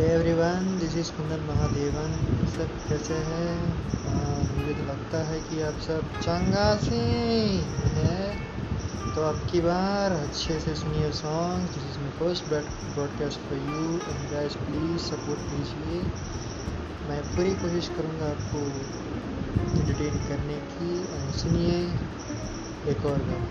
Everyone this is Kundan Mahadevan सब कैसे हैं? हाँ, मुझे तो लगता है कि आप सब चंगा से हैं। तो अब की बार अच्छे से सुनिए song this is my first broadcast for you and guys please support कीजिए। मैं पूरी कोशिश करूँगा आपको एंटरटेन करने की। सुनिए एक और गाना